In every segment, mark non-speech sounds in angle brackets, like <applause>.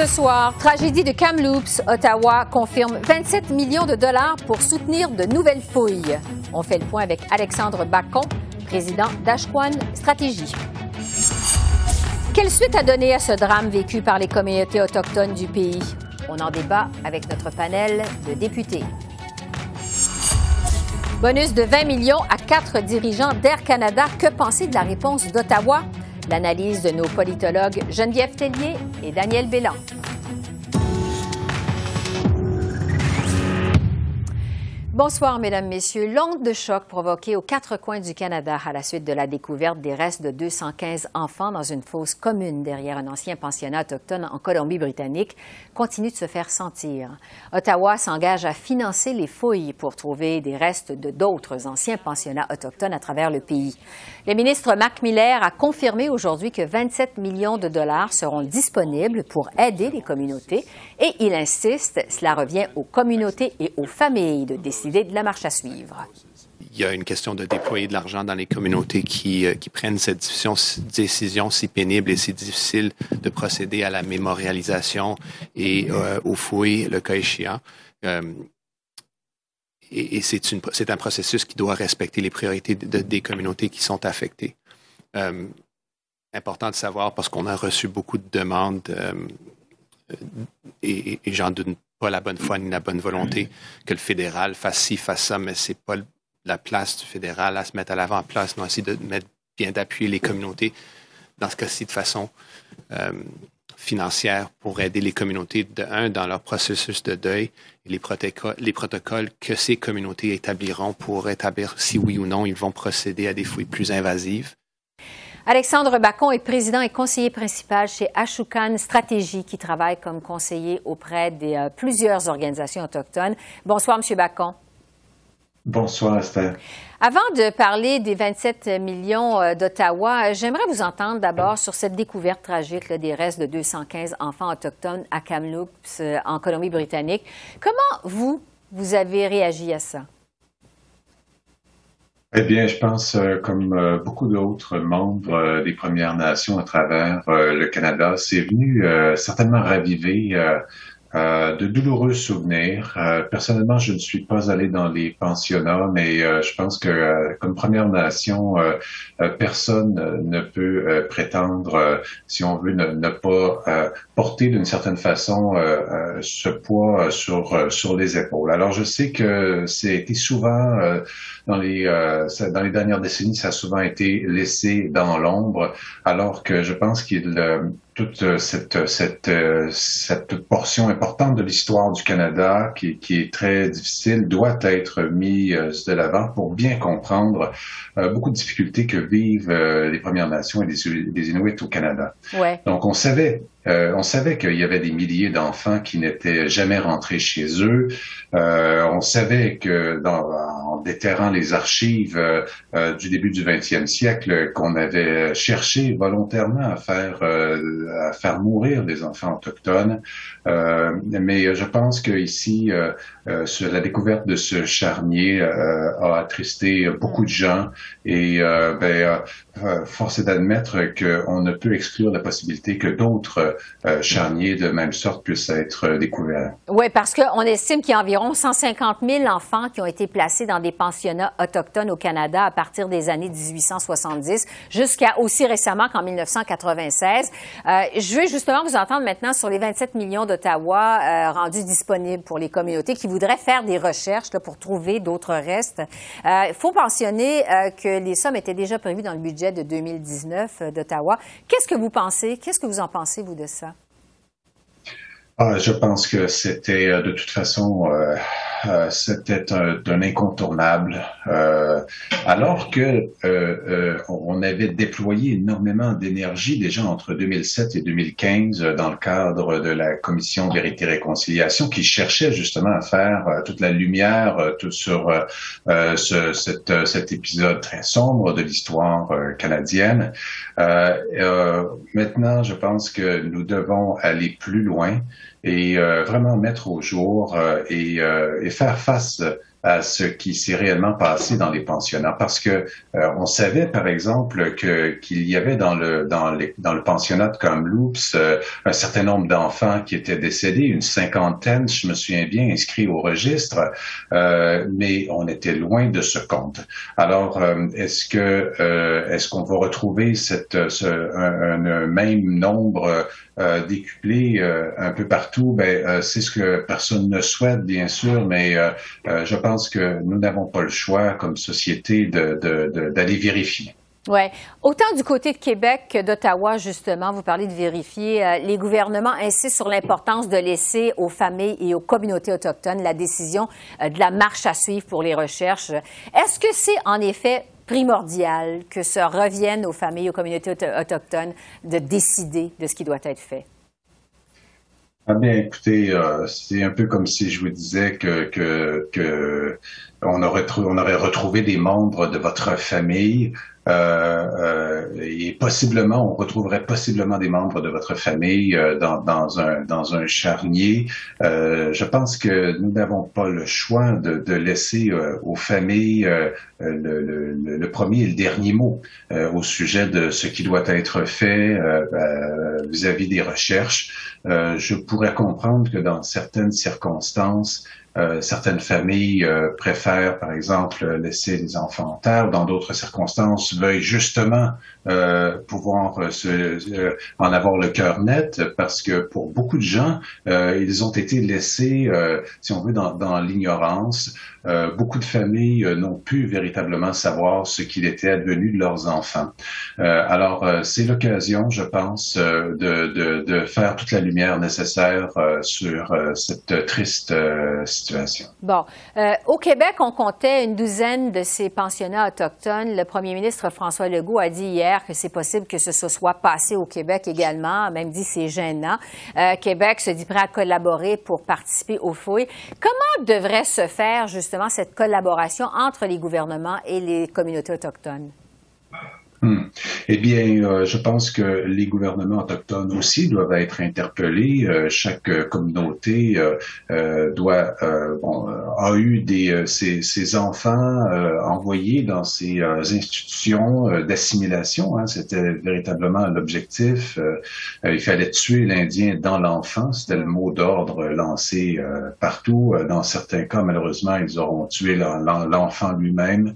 Ce soir, tragédie de Kamloops, Ottawa confirme 27 millions de dollars pour soutenir de nouvelles fouilles. On fait le point avec Alexandre Bacon, président d'Ashquan Stratégie. Quelle suite a donné à ce drame vécu par les communautés autochtones du pays? On en débat avec notre panel de députés. Bonus de 20 millions à quatre dirigeants d'Air Canada. Que penser de la réponse d'Ottawa? L'analyse de nos politologues Geneviève Tellier et Daniel Bélan. Bonsoir, Mesdames, Messieurs. L'onde de choc provoquée aux quatre coins du Canada à la suite de la découverte des restes de 215 enfants dans une fosse commune derrière un ancien pensionnat autochtone en Colombie-Britannique continue de se faire sentir. Ottawa s'engage à financer les fouilles pour trouver des restes de d'autres anciens pensionnats autochtones à travers le pays. Le ministre Marc Miller a confirmé aujourd'hui que 27 millions de dollars seront disponibles pour aider les communautés et il insiste, cela revient aux communautés et aux familles de décider de la marche à suivre il y a une question de déployer de l'argent dans les communautés qui, euh, prennent cette décision, si pénible et si difficile de procéder à la mémorialisation et euh, aux fouilles, le cas échéant. Euh, et, c'est un processus qui doit respecter les priorités de, des communautés qui sont affectées. Important de savoir parce qu'on a reçu beaucoup de demandes euh, et, et j'en doute pas la bonne foi ni la bonne volonté que le fédéral fasse ci, fasse ça, mais c'est pas la place du fédéral à se mettre à l'avant-place, mais aussi de mettre bien d'appuyer les communautés, dans ce cas-ci de façon euh, financière pour aider les communautés, de un, dans leur processus de deuil et les protocoles, les protocoles que ces communautés établiront pour établir si oui ou non ils vont procéder à des fouilles plus invasives. Alexandre Bacon est président et conseiller principal chez Ashukan Stratégie, qui travaille comme conseiller auprès de euh, plusieurs organisations autochtones. Bonsoir, M. Bacon. Bonsoir, Esther. Avant de parler des 27 millions euh, d'Ottawa, j'aimerais vous entendre d'abord sur cette découverte tragique des restes de 215 enfants autochtones à Kamloops, euh, en Colombie-Britannique. Comment vous, vous avez réagi à ça? Eh bien, je pense, euh, comme beaucoup d'autres membres des Premières Nations à travers le Canada, c'est venu certainement raviver euh, de douloureux souvenirs. Euh, personnellement, je ne suis pas allé dans les pensionnats, mais euh, je pense que comme Première Nation, personne ne peut prétendre, si on veut, ne, pas porter d'une certaine façon ce poids sur sur les épaules. Alors, je sais que c'est été souvent dans les dans les dernières décennies, ça a souvent été laissé dans l'ombre, alors que je pense qu'il toute euh, cette, cette, euh, cette portion importante de l'histoire du Canada qui, qui, est très difficile doit être mise euh, de l'avant pour bien comprendre beaucoup de difficultés que vivent les Premières Nations et les, les Inuits au Canada. Ouais. Donc on savait euh, on savait qu'il y avait des milliers d'enfants qui n'étaient jamais rentrés chez eux. Euh, on savait que dans, en déterrant les archives euh, du début du 20e siècle, qu'on avait cherché volontairement à faire à faire mourir des enfants autochtones. mais je pense que ici, la découverte de ce charnier a attristé beaucoup de gens et ben, force est d'admettre qu'on ne peut exclure la possibilité que d'autres euh, charniers de même sorte puissent être euh, découverts. Oui, parce qu'on estime qu'il y a environ 150 000 enfants qui ont été placés dans des pensionnats autochtones au Canada à partir des années 1870 jusqu'à aussi récemment qu'en 1996. Euh, je veux justement vous entendre maintenant sur les 27 millions d'Ottawa rendus disponibles pour les communautés qui voudraient faire des recherches là, pour trouver d'autres restes. Il faut mentionner que les sommes étaient déjà prévues dans le budget de 2019 d'Ottawa. Qu'est-ce que vous pensez? Qu'est-ce que vous en pensez, vous, de ça? Ah, je pense que c'était euh, de toute façon euh, c'était un, incontournable. alors que on avait déployé énormément d'énergie déjà entre 2007 et 2015 dans le cadre de la commission Vérité Réconciliation qui cherchait justement à faire toute la lumière tout sur ce, cet épisode très sombre de l'histoire canadienne. maintenant, je pense que nous devons aller plus loin et euh, vraiment mettre au jour euh, euh, et, faire face à ce qui s'est réellement passé dans les pensionnats. Parce que on savait par exemple que qu'il y avait dans le dans les dans le pensionnat de Kamloops un certain nombre d'enfants qui étaient décédés une cinquantaine je me souviens bien inscrits au registre mais on était loin de ce compte. Alors est-ce que est-ce qu'on va retrouver cette ce, un, un même nombre euh, décuplé euh, un peu partout, ben, euh, c'est ce que personne ne souhaite, bien sûr, mais je pense que nous n'avons pas le choix comme société d'aller de, vérifier. Oui. Autant du côté de Québec que d'Ottawa, justement, vous parlez de vérifier, les gouvernements insistent sur l'importance de laisser aux familles et aux communautés autochtones la décision de la marche à suivre pour les recherches. Est-ce que c'est en effet primordial que ça revienne aux familles, aux communautés autochtones de décider de ce qui doit être fait? Ah bien, écoutez, euh, c'est un peu comme si je vous disais que, que, que on, aurait, on aurait retrouvé des membres de votre famille et possiblement, on retrouverait possiblement des membres de votre famille euh, dans, un, dans un charnier. je pense que nous n'avons pas le choix de, de laisser aux familles le, le, premier et le dernier mot au sujet de ce qui doit être fait vis-à-vis -vis des recherches. je pourrais comprendre que dans certaines circonstances, euh, certaines familles euh, préfèrent, par exemple, laisser les enfants en terre. Dans d'autres circonstances, veuillent justement euh, pouvoir se, en avoir le cœur net, parce que pour beaucoup de gens, ils ont été laissés, si on veut, dans, dans l'ignorance. beaucoup de familles n'ont pu véritablement savoir ce qu'il était advenu de leurs enfants. alors, c'est l'occasion, je pense, de, de, de, faire toute la lumière nécessaire sur cette triste situation Bon. Euh, au Québec, on comptait une douzaine de ces pensionnats autochtones. Le premier ministre François Legault a dit hier que c'est possible que ce soit passé au Québec également, même dit c'est gênant. Euh, Québec se dit prêt à collaborer pour participer aux fouilles. Comment devrait se faire justement cette collaboration entre les gouvernements et les communautés autochtones? Hmm. Eh bien, euh, je pense que les gouvernements autochtones aussi doivent être interpellés. Euh, chaque communauté euh, doit bon, a eu ses, enfants envoyés dans ces institutions d'assimilation. Hein, C'était véritablement l'objectif. il fallait tuer l'Indien dans l'enfant. C'était le mot d'ordre lancé partout. Dans certains cas, malheureusement, ils auront tué l'enfant lui-même.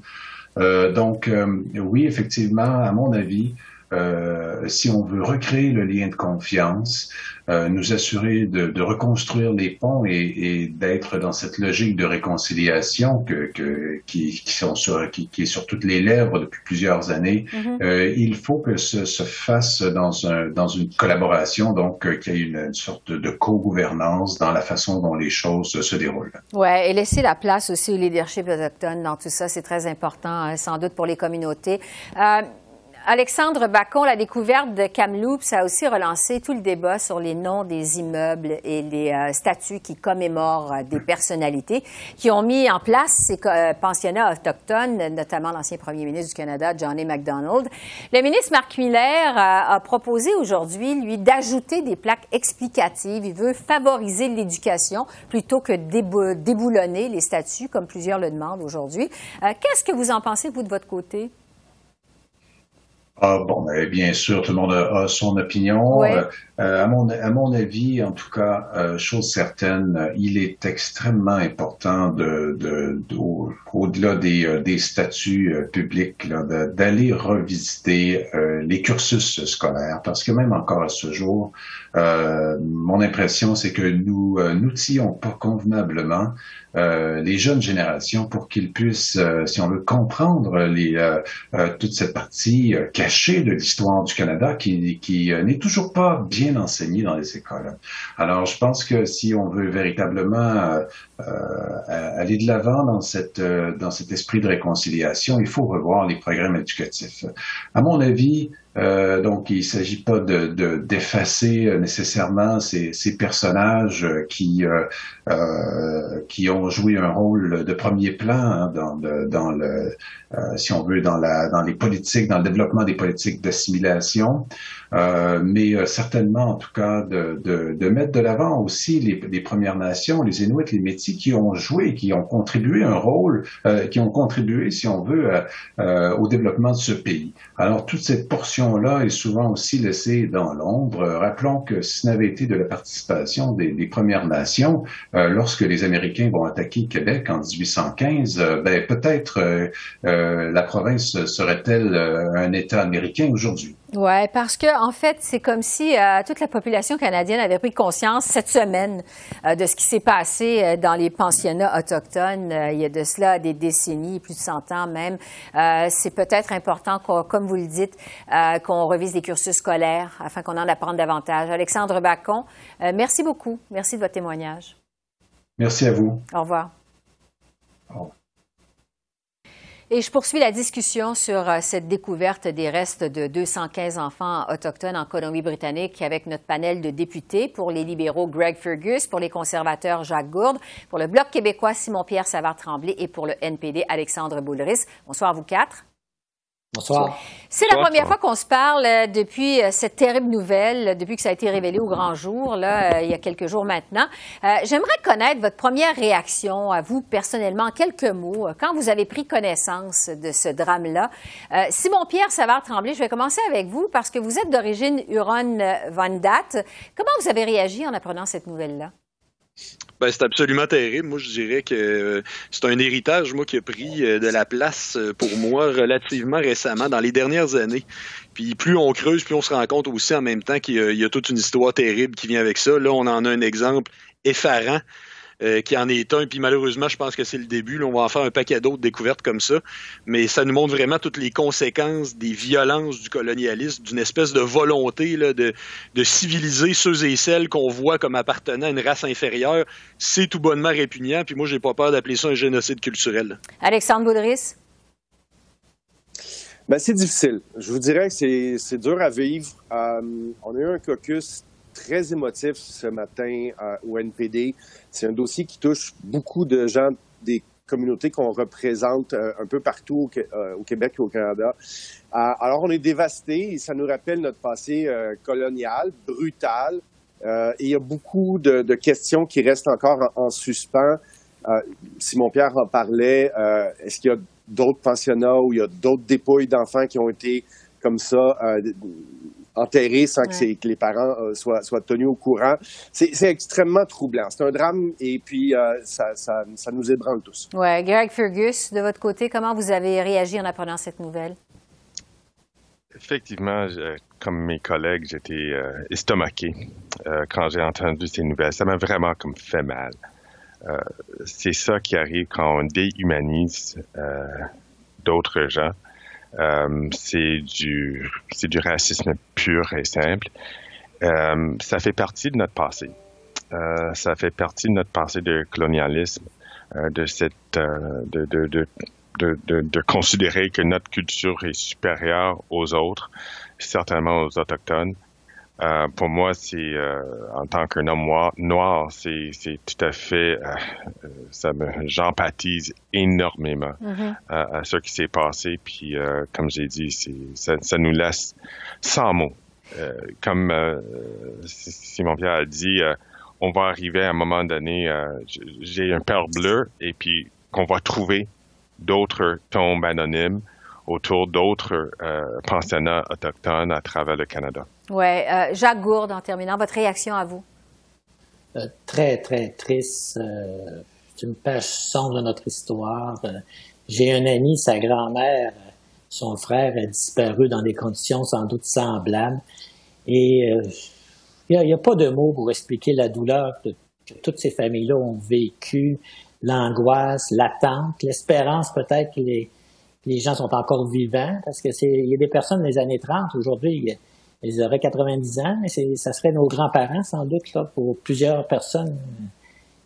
Euh, donc, euh, oui, effectivement, à mon avis, euh, si on veut recréer le lien de confiance, euh, nous assurer de, de, reconstruire les ponts et, et d'être dans cette logique de réconciliation que, que qui, qui, sont sur, qui, qui, est sur toutes les lèvres depuis plusieurs années, mm-hmm. euh, il faut que ce se fasse dans, un, dans une collaboration, donc euh, qu'il y ait une, une, sorte de co-gouvernance dans la façon dont les choses se déroulent. Oui, et laisser la place aussi au leadership autochtone dans tout ça, c'est très important, hein, sans doute pour les communautés. Alexandre Bacon, la découverte de Kamloops a aussi relancé tout le débat sur les noms des immeubles et les euh, statues qui commémorent euh, des personnalités qui ont mis en place ces euh, pensionnats autochtones, notamment l'ancien premier ministre du Canada, John A. MacDonald. Le ministre Marc Miller a proposé aujourd'hui, lui, d'ajouter des plaques explicatives. Il veut favoriser l'éducation plutôt que déboulonner les statues, comme plusieurs le demandent aujourd'hui. Qu'est-ce que vous en pensez, vous, de votre côté? Ah bon, ben, bien sûr, tout le monde a, son opinion. Euh, euh, à, mon, à mon avis, en tout cas, euh, chose certaine, il est extrêmement important de, de, au-delà des, des statuts publics, d'aller revisiter les cursus scolaires, parce que même encore à ce jour, mon impression, c'est que nous n'outillons pas convenablement euh, les jeunes générations pour qu'ils puissent, euh, si on veut, comprendre les, euh, toute cette partie cachée de l'histoire du Canada qui, qui n'est toujours pas bien bien enseigné dans les écoles. Alors, je pense que si on veut véritablement aller de l'avant dans cette dans cet esprit de réconciliation, il faut revoir les programmes éducatifs. À mon avis, euh, donc, il ne s'agit pas de, d'effacer euh, nécessairement ces, ces, personnages euh, qui euh, qui ont joué un rôle de premier plan hein, dans, dans le, si on veut, dans la dans les politiques, dans le développement des politiques d'assimilation, mais certainement, en tout cas, de, de, de mettre de l'avant aussi les, les, Premières Nations, les Inuits, les Métis, qui ont joué, qui ont contribué un rôle, qui ont contribué, si on veut, au développement de ce pays. Alors, toute cette portion là est souvent aussi laissée dans l'ombre. Euh, rappelons que ce n'avait été de la participation des, Premières Nations, euh, lorsque les Américains vont attaquer Québec en 1815, euh, ben, peut-être la province serait-elle un État américain aujourd'hui. Oui, parce que en fait, c'est comme si euh, toute la population canadienne avait pris conscience cette semaine euh, de ce qui s'est passé euh, dans les pensionnats autochtones il y a de cela des décennies, plus de 100 ans même. c'est peut-être important, comme vous le dites, qu'on revise les cursus scolaires afin qu'on en apprenne davantage. Alexandre Bacon, merci beaucoup. Merci de votre témoignage. Merci à vous. Au revoir. Au revoir. Et je poursuis la discussion sur euh, cette découverte des restes de 215 enfants autochtones en Colombie-Britannique avec notre panel de députés pour les libéraux Greg Fergus, pour les conservateurs Jacques Gourde, pour le Bloc québécois Simon-Pierre Savard-Tremblay et pour le NPD Alexandre Boulris. Bonsoir à vous quatre. Bonsoir. C'est la première fois qu'on se parle euh, depuis euh, cette terrible nouvelle, depuis que ça a été révélé au grand jour, là, euh, il y a quelques jours maintenant. J'aimerais connaître votre première réaction à vous personnellement, en quelques mots, quand vous avez pris connaissance de ce drame-là. Simon-Pierre Savard-Tremblay, je vais commencer avec vous parce que vous êtes d'origine Huron-Vandat. Comment vous avez réagi en apprenant cette nouvelle-là? Ben, c'est absolument terrible. Moi, je dirais que euh, c'est un héritage, moi, qui a pris euh, de la place euh, pour moi relativement récemment, dans les dernières années. Puis plus on creuse, plus on se rend compte aussi en même temps qu'il y, a toute une histoire terrible qui vient avec ça. Là, on en a un exemple effarant euh, qui en est un. Puis malheureusement, je pense que c'est le début. on va en faire un paquet d'autres découvertes comme ça. Mais ça nous montre vraiment toutes les conséquences des violences du colonialisme, d'une espèce de volonté là, de, de civiliser ceux et celles qu'on voit comme appartenant à une race inférieure. C'est tout bonnement répugnant. Puis moi, j'ai pas peur d'appeler ça un génocide culturel. Alexandre Boudris? Ben, c'est difficile. Je vous dirais que c'est dur à vivre. Euh, on a eu un caucus très émotif ce matin euh, au NPD. C'est un dossier qui touche beaucoup de gens des communautés qu'on représente euh, un peu partout au, euh, Québec et au Canada. alors, on est dévasté et ça nous rappelle notre passé colonial, brutal. il y a beaucoup de, questions qui restent encore en, suspens. Simon-Pierre en parlait. Est-ce qu'il y a d'autres pensionnats où il y a d'autres dépouilles d'enfants qui ont été comme ça enterré sans que, les parents euh, soient, tenus au courant. C'est extrêmement troublant. C'est un drame et puis euh, ça, ça, nous ébranle tous. Oui. Greg Fergus, de votre côté, comment vous avez réagi en apprenant cette nouvelle? Effectivement, comme mes collègues, j'étais euh, estomaqué quand j'ai entendu ces nouvelles. Ça m'a vraiment comme fait mal. c'est ça qui arrive quand on déhumanise d'autres gens. Euh, c'est du racisme pur et simple. Euh, ça fait partie de notre passé. Euh, ça fait partie de notre passé de colonialisme, de cette de, considérer que notre culture est supérieure aux autres, certainement aux autochtones. Euh, pour moi, c'est euh, en tant qu'un homme noir, c'est, tout à fait, euh, ça me, j'empathise énormément mm-hmm. à ce qui s'est passé. Puis, comme j'ai dit, c'est, ça, ça, nous laisse sans mots. comme Simon Pierre a dit, on va arriver à un moment donné, j'ai un père bleu, et puis qu'on va trouver d'autres tombes anonymes autour d'autres pensionnats autochtones à travers le Canada. Oui. Euh, Jacques Gourde, en terminant, votre réaction à vous? Euh, très, très triste. Euh, c'est une page sombre de notre histoire. J'ai un ami, sa grand-mère, son frère a disparu dans des conditions sans doute semblables. Et il n'y a, pas de mots pour expliquer la douleur que, toutes ces familles-là ont vécue, l'angoisse, l'attente, l'espérance peut-être que les, les, gens sont encore vivants, parce que c'est il y a des personnes des années 30 aujourd'hui, ils auraient 90 ans, et ça serait nos grands-parents, sans doute, là, pour plusieurs personnes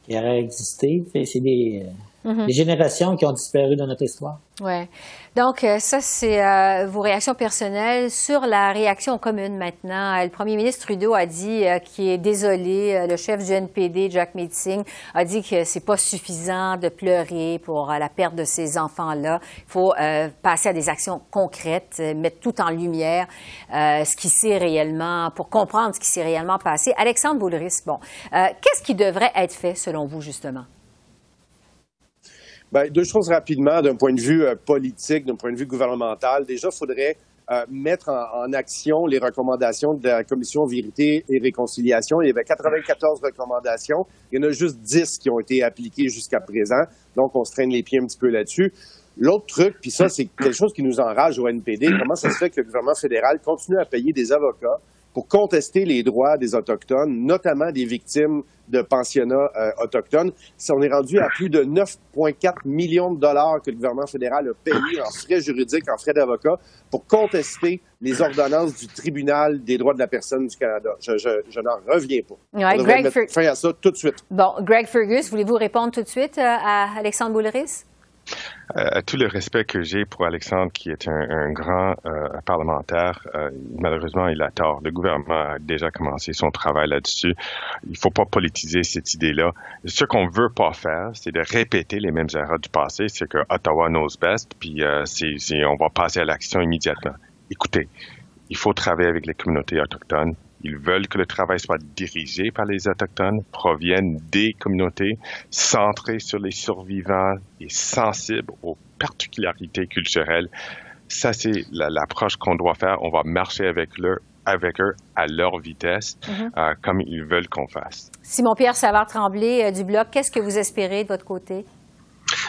qui auraient existé. C'est des, Mhm. Les générations qui ont disparu dans notre histoire. Oui. Donc, euh, ça, c'est euh, vos réactions personnelles sur la réaction commune maintenant. Le premier ministre Trudeau a dit euh, qu'il est désolé. le chef du NPD, Jack Meeting, a dit que c'est pas suffisant de pleurer pour la perte de ces enfants-là. Il faut passer à des actions concrètes, mettre tout en lumière ce qui s'est réellement, pour comprendre ce qui s'est réellement passé. Alexandre Boulris, bon, qu'est-ce qui devrait être fait selon vous, justement? Bien, deux choses rapidement d'un point de vue euh, politique, d'un point de vue gouvernemental. Déjà, il faudrait euh, mettre en, action les recommandations de la Commission Vérité et Réconciliation. Il y avait 94 recommandations. Il y en a juste 10 qui ont été appliquées jusqu'à présent. Donc, on se traîne les pieds un petit peu là-dessus. L'autre truc, puis ça, c'est quelque chose qui nous enrage au NPD, comment ça se fait que le gouvernement fédéral continue à payer des avocats pour contester les droits des Autochtones, notamment des victimes de pensionnats euh, autochtones. Si on est rendu à plus de 9,4 millions de dollars que le gouvernement fédéral a payé en frais juridiques, en frais d'avocat, pour contester les ordonnances du tribunal des droits de la personne du Canada. Je, n'en reviens pas. on Greg mettre fin à ça tout de suite. Bon, Greg Fergus, voulez-vous répondre tout de suite euh, à Alexandre Boulris? Euh, tout le respect que j'ai pour Alexandre, qui est un, grand euh, parlementaire, euh, malheureusement, il a tort. Le gouvernement a déjà commencé son travail là-dessus. Il ne faut pas politiser cette idée-là. Ce qu'on ne veut pas faire, c'est de répéter les mêmes erreurs du passé. C'est que Ottawa knows best, puis on va passer à l'action immédiatement. Écoutez, il faut travailler avec les communautés autochtones. Ils veulent que le travail soit dirigé par les Autochtones, provienne des communautés, centré sur les survivants et sensible aux particularités culturelles. Ça, c'est l'approche qu'on doit faire. On va marcher avec eux, avec eux à leur vitesse, mhm. euh, comme ils veulent qu'on fasse. Simon-Pierre Savard-Tremblay euh, du Bloc, qu'est-ce que vous espérez de votre côté?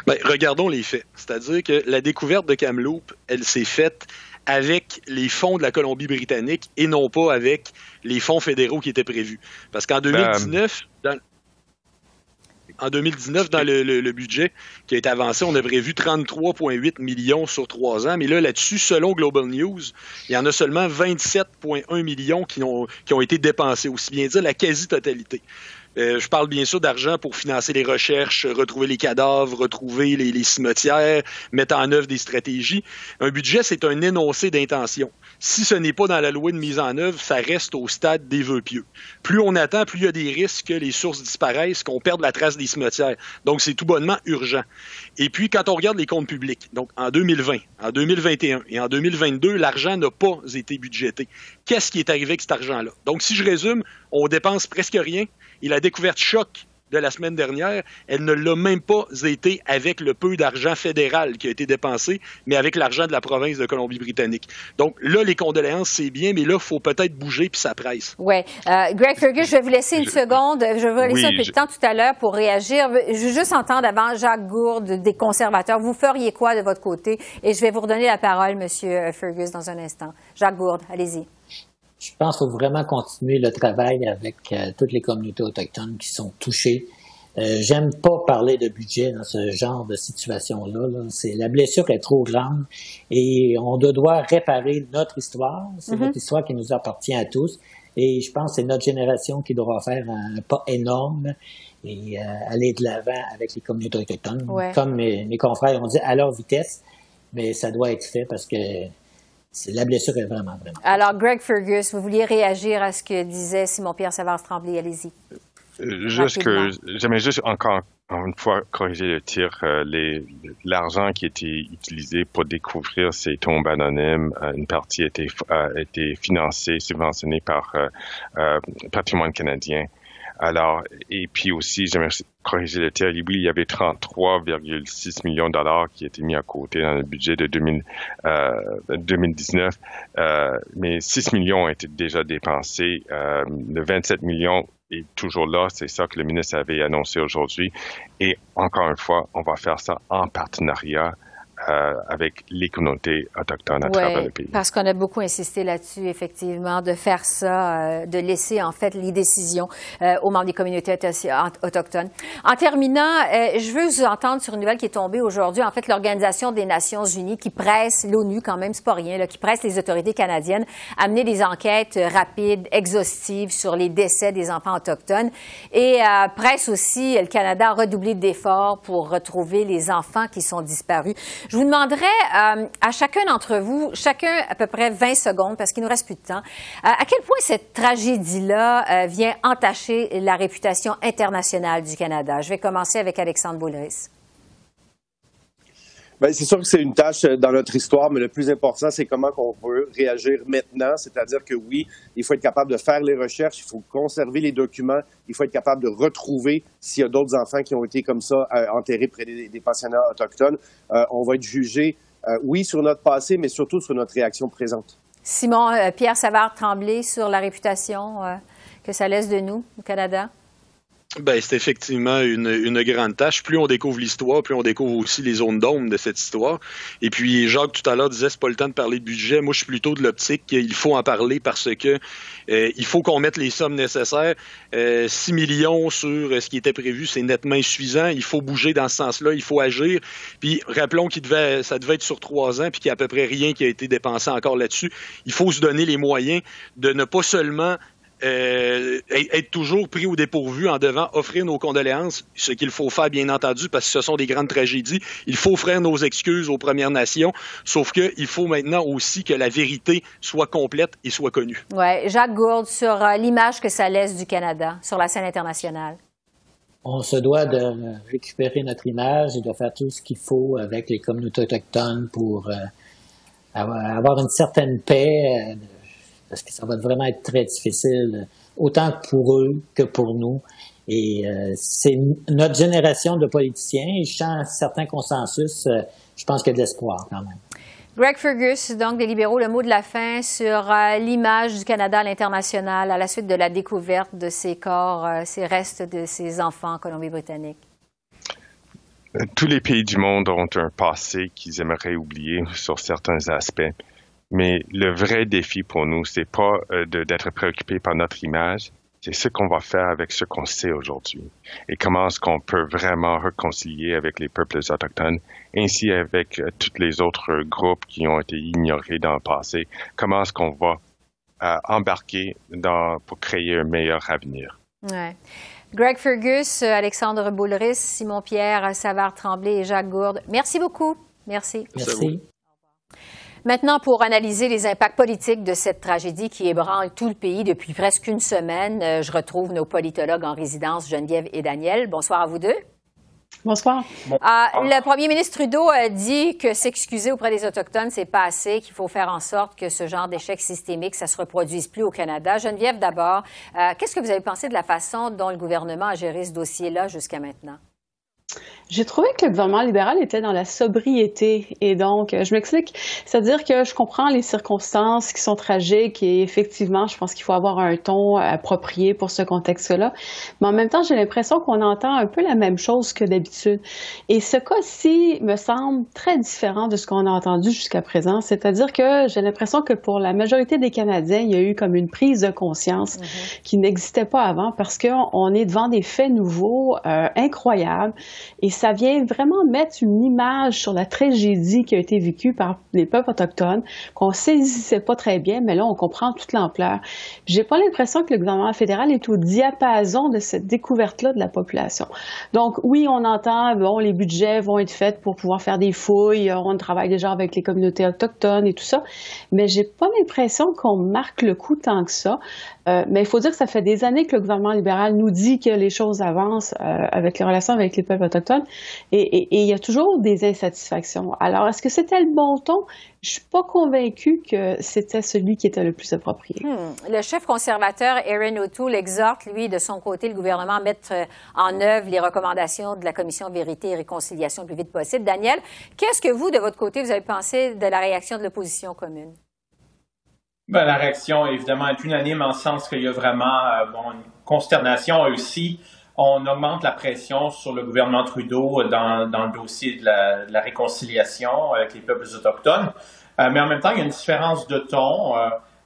Bien, regardons les faits. C'est-à-dire que la découverte de Kamloops, elle s'est faite avec les fonds de la Colombie-Britannique et non pas avec les fonds fédéraux qui étaient prévus. Parce qu'en 2019, ben, dans, en 2019, dans le, budget qui a été avancé, on a prévu 33,8 millions sur trois ans. Mais là, là-dessus, selon Global News, il y en a seulement 27,1 millions qui ont, qui ont été dépensés, aussi bien dire la quasi-totalité. Euh, je parle bien sûr d'argent pour financer les recherches, retrouver les cadavres, retrouver les, cimetières, mettre en œuvre des stratégies. Un budget, c'est un énoncé d'intention. Si ce n'est pas dans la loi de mise en œuvre, ça reste au stade des vœux pieux. Plus on attend, plus il y a des risques que les sources disparaissent, qu'on perde la trace des cimetières. Donc, c'est tout bonnement urgent. Et puis, quand on regarde les comptes publics, donc en 2020, en 2021 et en 2022, l'argent n'a pas été budgété. Qu'est-ce qui est arrivé avec cet argent-là? Donc, si je résume, on dépense presque rien, et la découverte choc de la semaine dernière, elle ne l'a même pas été avec le peu d'argent fédéral qui a été dépensé, mais avec l'argent de la province de Colombie-Britannique. Donc là, les condoléances, c'est bien, mais là, il faut peut-être bouger puis ça presse. Oui. Euh, Greg Fergus, je vais vous laisser une seconde. Je vais vous laisser un peu de temps tout à l'heure pour réagir. Je veux juste entendre avant Jacques Gourde des conservateurs. Vous feriez quoi de votre côté? Et je vais vous redonner la parole, Monsieur Fergus, dans un instant. Jacques Gourde, allez-y je pense qu'il faut vraiment continuer le travail avec euh, toutes les communautés autochtones qui sont touchées. Euh, J'aime pas parler de budget dans ce genre de situation-là. C'est la blessure est trop grande et on doit réparer notre histoire. C'est mm-hmm. notre histoire qui nous appartient à tous. Et je pense que c'est notre génération qui devra faire un pas énorme et euh, aller de l'avant avec les communautés autochtones. Comme mes, mes, confrères ont dit, à leur vitesse, mais ça doit être fait parce que la blessure est vraiment, vraiment. Alors, Greg Fergus, vous vouliez réagir à ce que disait Simon-Pierre Savard-Tremblay. Allez-y. Euh, juste que j'aimerais juste encore une fois corriger le tir. Euh, l'argent qui était utilisé pour découvrir ces tombes anonymes, euh, une partie a été, été financée, subventionnée par Patrimoine canadien. Alors, et puis aussi, j'aimerais corriger le tir. Oui, il y avait 33,6 millions de dollars qui étaient mis à côté dans le budget de 2019, euh, euh, mais 6 millions ont été déjà dépensés. Euh, le 27 millions est toujours là. C'est ça que le ministre avait annoncé aujourd'hui. Et encore une fois, on va faire ça en partenariat euh, avec les communautés autochtones à travers le pays. Parce qu'on a beaucoup insisté là-dessus, effectivement, de faire ça, euh, de laisser en fait les décisions euh, aux membres des communautés autochtones. En terminant, je veux vous entendre sur une nouvelle qui est tombée aujourd'hui. En fait, l'Organisation des Nations Unies qui presse l'ONU, quand même, c'est pas rien, là, qui presse les autorités canadiennes à mener des enquêtes rapides, exhaustives sur les décès des enfants autochtones et presse aussi le Canada à redoubler d'efforts pour retrouver les enfants qui sont disparus. Je vous demanderai euh, à chacun d'entre vous, chacun à peu près 20 secondes, parce qu'il nous reste plus de temps, euh, à quel point cette tragédie-là euh, vient entacher la réputation internationale du Canada? Je vais commencer avec Alexandre Boulris. Ben, c'est sûr que c'est une tâche euh, dans notre histoire, mais le plus important, c'est comment on peut réagir maintenant. C'est-à-dire que oui, il faut être capable de faire les recherches, il faut conserver les documents, il faut être capable de retrouver s'il y a d'autres enfants qui ont été comme ça euh, enterrés près des, pensionnats autochtones. Euh, on va être jugé, oui, sur notre passé, mais surtout sur notre réaction présente. Simon, Pierre Savard Tremblay sur la réputation que ça laisse de nous au Canada. Ben, c'est effectivement une, une, grande tâche. Plus on découvre l'histoire, plus on découvre aussi les zones d'ombre de cette histoire. Et puis, Jacques, tout à l'heure, disait c'est pas le temps de parler de budget. Moi, je suis plutôt de l'optique qu'il faut en parler parce que euh, il faut qu'on mette les sommes nécessaires. Euh, 6 millions sur euh, ce qui était prévu, c'est nettement insuffisant. Il faut bouger dans ce sens-là. Il faut agir. Puis, rappelons qu'il devait, ça devait être sur trois ans, puis qu'il n'y a à peu près rien qui a été dépensé encore là-dessus. Il faut se donner les moyens de ne pas seulement euh, être toujours pris au dépourvu en devant offrir nos condoléances, ce qu'il faut faire bien entendu parce que ce sont des grandes tragédies. Il faut offrir nos excuses aux Premières Nations, sauf qu'il faut maintenant aussi que la vérité soit complète et soit connue. Ouais, Jacques Gourde sur euh, l'image que ça laisse du Canada sur la scène internationale. On se doit de récupérer notre image et de faire tout ce qu'il faut avec les communautés autochtones pour euh, avoir une certaine paix parce que ça va vraiment être très difficile, autant pour eux que pour nous. Et euh, c'est notre génération de politiciens, et je sens certains consensus, euh, je pense qu'il y a de l'espoir quand même. Greg Fergus, donc des libéraux, le mot de la fin sur euh, l'image du Canada à l'international à la suite de la découverte de ces corps, ces restes de ces enfants en Colombie-Britannique. Tous les pays du monde ont un passé qu'ils aimeraient oublier sur certains aspects. Mais le vrai défi pour nous, c'est pas euh, d'être préoccupé par notre image, c'est ce qu'on va faire avec ce qu'on sait aujourd'hui et comment est-ce qu'on peut vraiment réconcilier avec les peuples autochtones ainsi avec euh, tous les autres groupes qui ont été ignorés dans le passé. Comment est-ce qu'on va euh, embarquer dans, pour créer un meilleur avenir? Ouais. Greg Fergus, Alexandre Boulris, Simon Pierre, Savard Tremblay et Jacques Gourde. Merci beaucoup. Merci. Merci. Maintenant, pour analyser les impacts politiques de cette tragédie qui ébranle tout le pays depuis presque une semaine, euh, je retrouve nos politologues en résidence, Geneviève et Daniel. Bonsoir à vous deux. Bonsoir. Ah, le premier ministre Trudeau a dit que s'excuser auprès des Autochtones, c'est pas assez, qu'il faut faire en sorte que ce genre d'échec systémique, ça se reproduise plus au Canada. Geneviève, d'abord, euh, qu'est-ce que vous avez pensé de la façon dont le gouvernement a géré ce dossier-là jusqu'à maintenant? J'ai trouvé que le gouvernement libéral était dans la sobriété et donc je m'explique, c'est-à-dire que je comprends les circonstances qui sont tragiques et effectivement, je pense qu'il faut avoir un ton approprié pour ce contexte-là, mais en même temps, j'ai l'impression qu'on entend un peu la même chose que d'habitude. Et ce cas-ci me semble très différent de ce qu'on a entendu jusqu'à présent, c'est-à-dire que j'ai l'impression que pour la majorité des Canadiens, il y a eu comme une prise de conscience mm-hmm. qui n'existait pas avant parce qu'on est devant des faits nouveaux euh, incroyables et ça vient vraiment mettre une image sur la tragédie qui a été vécue par les peuples autochtones, qu'on saisissait pas très bien, mais là, on comprend toute l'ampleur. J'ai pas l'impression que le gouvernement fédéral est au diapason de cette découverte-là de la population. Donc, oui, on entend, bon, les budgets vont être faits pour pouvoir faire des fouilles, on travaille déjà avec les communautés autochtones et tout ça, mais j'ai pas l'impression qu'on marque le coup tant que ça. Euh, mais il faut dire que ça fait des années que le gouvernement libéral nous dit que les choses avancent euh, avec les relations avec les peuples autochtones et, il y a toujours des insatisfactions. Alors, est-ce que c'était le bon ton? Je suis pas convaincue que c'était celui qui était le plus approprié. Hmm. Le chef conservateur Aaron O'Toole exhorte, lui, de son côté, le gouvernement à mettre euh, en œuvre les recommandations de la Commission Vérité et Réconciliation le plus vite possible. Daniel, qu'est-ce que vous, de votre côté, vous avez pensé de la réaction de l'opposition commune? Ben, la réaction, évidemment, est unanime en ce sens qu'il y a vraiment euh, une consternation aussi. on augmente la pression sur le gouvernement Trudeau dans, le dossier de la, réconciliation avec les peuples autochtones. Euh, mais en même temps, il y a une différence de ton.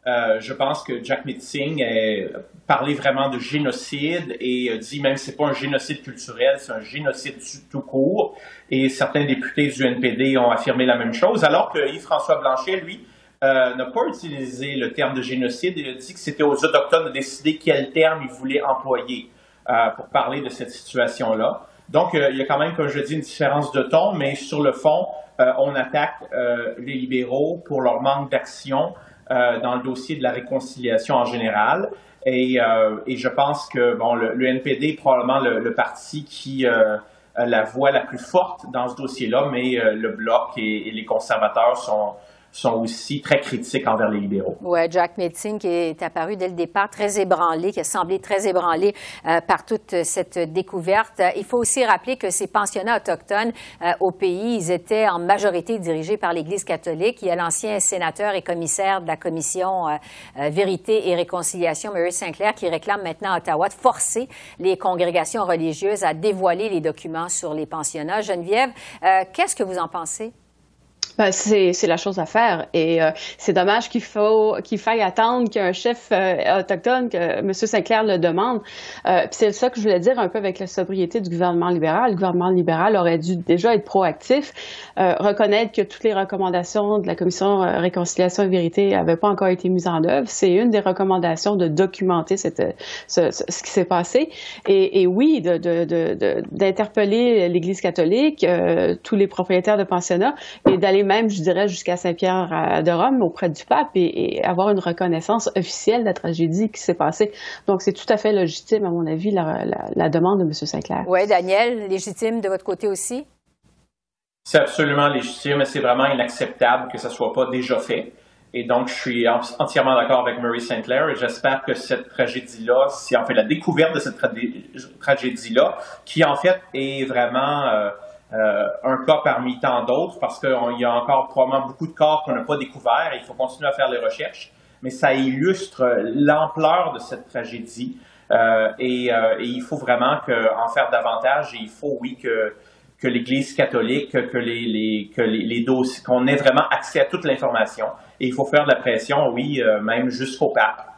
Euh, je pense que Jack Mitzing a parlé vraiment de génocide et dit même que c'est pas un génocide culturel, c'est un génocide tout court. Et certains députés du NPD ont affirmé la même chose, alors que Yves-François Blanchet, lui, euh, n'a pas utilisé le terme de génocide. Il a dit que c'était aux Autochtones de décider quel terme ils voulaient employer euh, pour parler de cette situation-là. Donc, euh, il y a quand même, comme je dis, une différence de ton, mais sur le fond, on attaque les libéraux pour leur manque d'action dans le dossier de la réconciliation en général. Et, je pense que bon, le, NPD est probablement le, parti qui a la voix la plus forte dans ce dossier-là, mais le Bloc et les conservateurs sont, sont aussi très critiques envers les libéraux. Oui, Jack Metzing qui est apparu dès le départ très ébranlé, qui a semblé très ébranlé euh, par toute cette découverte. Il faut aussi rappeler que ces pensionnats autochtones euh, au pays, ils étaient en majorité dirigés par l'Église catholique. Il y a l'ancien sénateur et commissaire de la commission euh, Vérité et Réconciliation, Mary Sinclair, qui réclame maintenant à Ottawa de forcer les congrégations religieuses à dévoiler les documents sur les pensionnats. Geneviève, qu'est-ce que vous en pensez? Ben, c'est, c'est la chose à faire. Et euh, c'est dommage qu'il faut qu'il faille attendre qu'un chef euh, autochtone, que M. Sinclair le demande. Euh, c'est ça que je voulais dire un peu avec la sobriété du gouvernement libéral. Le gouvernement libéral aurait dû déjà être proactif, euh, reconnaître que toutes les recommandations de la Commission Réconciliation et Vérité n'avaient pas encore été mises en œuvre. C'est une des recommandations de documenter cette, ce, ce, qui s'est passé. Et, et oui, de, de, de, d'interpeller l'Église catholique, tous les propriétaires de pensionnats et d'aller même, je dirais, jusqu'à Saint-Pierre de Rome auprès du pape et, et, avoir une reconnaissance officielle de la tragédie qui s'est passée. Donc, c'est tout à fait légitime, à mon avis, la, la, la demande de M. Sinclair. Oui, Daniel, légitime de votre côté aussi? C'est absolument légitime et c'est vraiment inacceptable que ça ne soit pas déjà fait. Et donc, je suis entièrement d'accord avec Murray Sinclair et j'espère que cette tragédie-là, c'est en fait la découverte de cette tra tragédie-là, qui en fait est vraiment euh, euh, un cas parmi tant d'autres parce qu'il y a encore probablement beaucoup de corps qu'on n'a pas découverts il faut continuer à faire les recherches. Mais ça illustre l'ampleur de cette tragédie euh, et, euh, et, il faut vraiment que, en faire davantage et il faut, oui, que, l'Église catholique, que les, que les, les dossiers, qu'on ait vraiment accès à toute l'information. Et il faut faire de la pression, oui, même jusqu'au pape.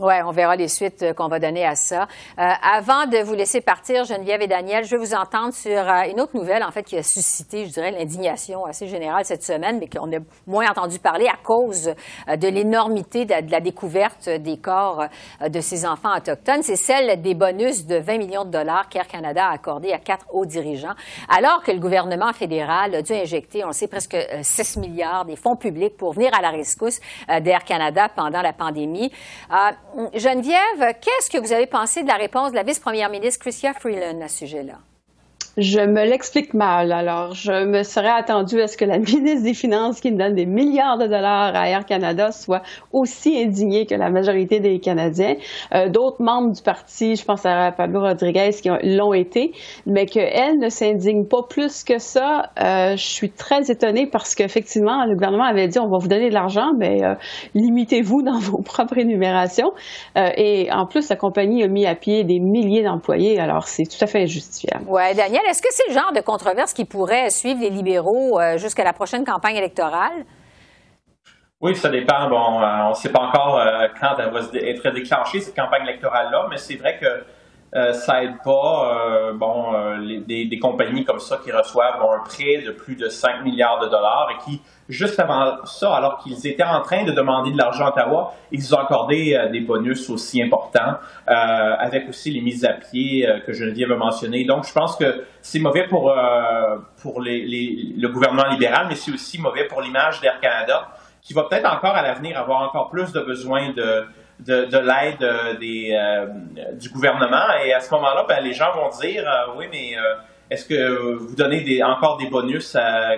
Oui, on verra les suites euh, qu'on va donner à ça. Euh, avant de vous laisser partir, Geneviève et Daniel, je vais vous entendre sur euh, une autre nouvelle, en fait, qui a suscité, je dirais, l'indignation assez générale cette semaine, mais qu'on a moins entendu parler à cause euh, de l'énormité de, la découverte des corps de ces enfants autochtones. C'est celle des bonus de 20 millions de dollars qu'Air Canada a accordé à quatre hauts dirigeants, alors que le gouvernement fédéral a dû injecter, on le sait, presque 6 milliards des fonds publics pour venir à la rescousse d'Air Canada pendant la pandémie. Geneviève, qu'est-ce que vous avez pensé de la réponse de la vice-première ministre Chrystia Freeland à ce sujet-là? Je me l'explique mal. Alors, je me serais attendu à ce que la <laughs> ministre des Finances, qui donne des milliards de dollars à Air Canada, soit aussi indignée que la majorité des Canadiens. Euh, D'autres membres du parti, je pense à Pablo Rodriguez, qui l'ont été, mais qu'elle ne s'indigne pas plus que ça. Euh, je suis très étonnée parce qu'effectivement, le gouvernement avait dit on va vous donner de l'argent, mais euh, limitez-vous dans vos <laughs> propres énumérations. Euh, et en plus, la compagnie a mis à pied des milliers d'employés, alors c'est tout à fait injustifiable. Ouais, Daniel, est-ce que c'est le genre de controverse qui pourrait suivre les libéraux euh, jusqu'à la prochaine campagne électorale? Oui, ça dépend. Bon, euh, on ne sait pas encore euh, quand elle va être déclenchée, cette campagne électorale-là, mais c'est vrai que ça aide pas bon, des, compagnies comme ça qui reçoivent un prêt de plus de 5 milliards de dollars et qui, juste avant ça, alors qu'ils étaient en train de demander de l'argent à Ottawa, ils ont accordé des bonus aussi importants, avec aussi les mises à pied que Geneviève a mentionnées. Donc, je pense que c'est mauvais pour, pour les, les, le gouvernement libéral, mais c'est aussi mauvais pour l'image d'Air Canada, qui va peut-être encore à l'avenir avoir encore plus de besoin de de, de l'aide euh, euh, du gouvernement. Et à ce moment-là, ben, les gens vont dire euh, oui, mais est-ce que vous donnez des, encore des bonus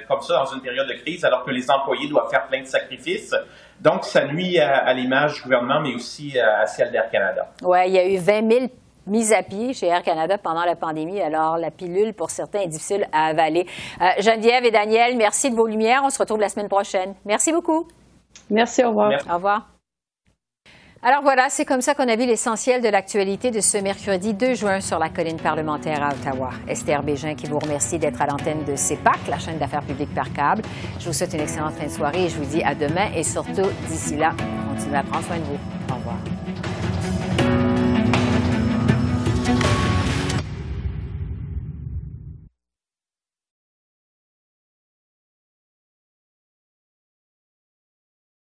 comme ça dans une période de crise alors que les employés doivent faire plein de sacrifices? Donc, ça nuit à, à l'image du gouvernement, mais aussi à, à celle d'Air Canada. Oui, il y a eu 20 000 mise à pied chez Air Canada pendant la pandémie. Alors, la pilule, pour certains, est difficile à avaler. Euh, Geneviève et Daniel, merci de vos lumières. On se retrouve la semaine prochaine. Merci beaucoup. Merci, au revoir. Merci. Au revoir. Alors voilà, c'est comme ça qu'on a vu l'essentiel de l'actualité de ce mercredi 2 juin sur la colline parlementaire à Ottawa. Esther Bégin qui vous remercie d'être à l'antenne de CEPAC, la chaîne d'affaires publiques par câble. Je vous souhaite une excellente fin de soirée et je vous dis à demain et surtout d'ici là, continuez à prendre soin de vous. Au revoir.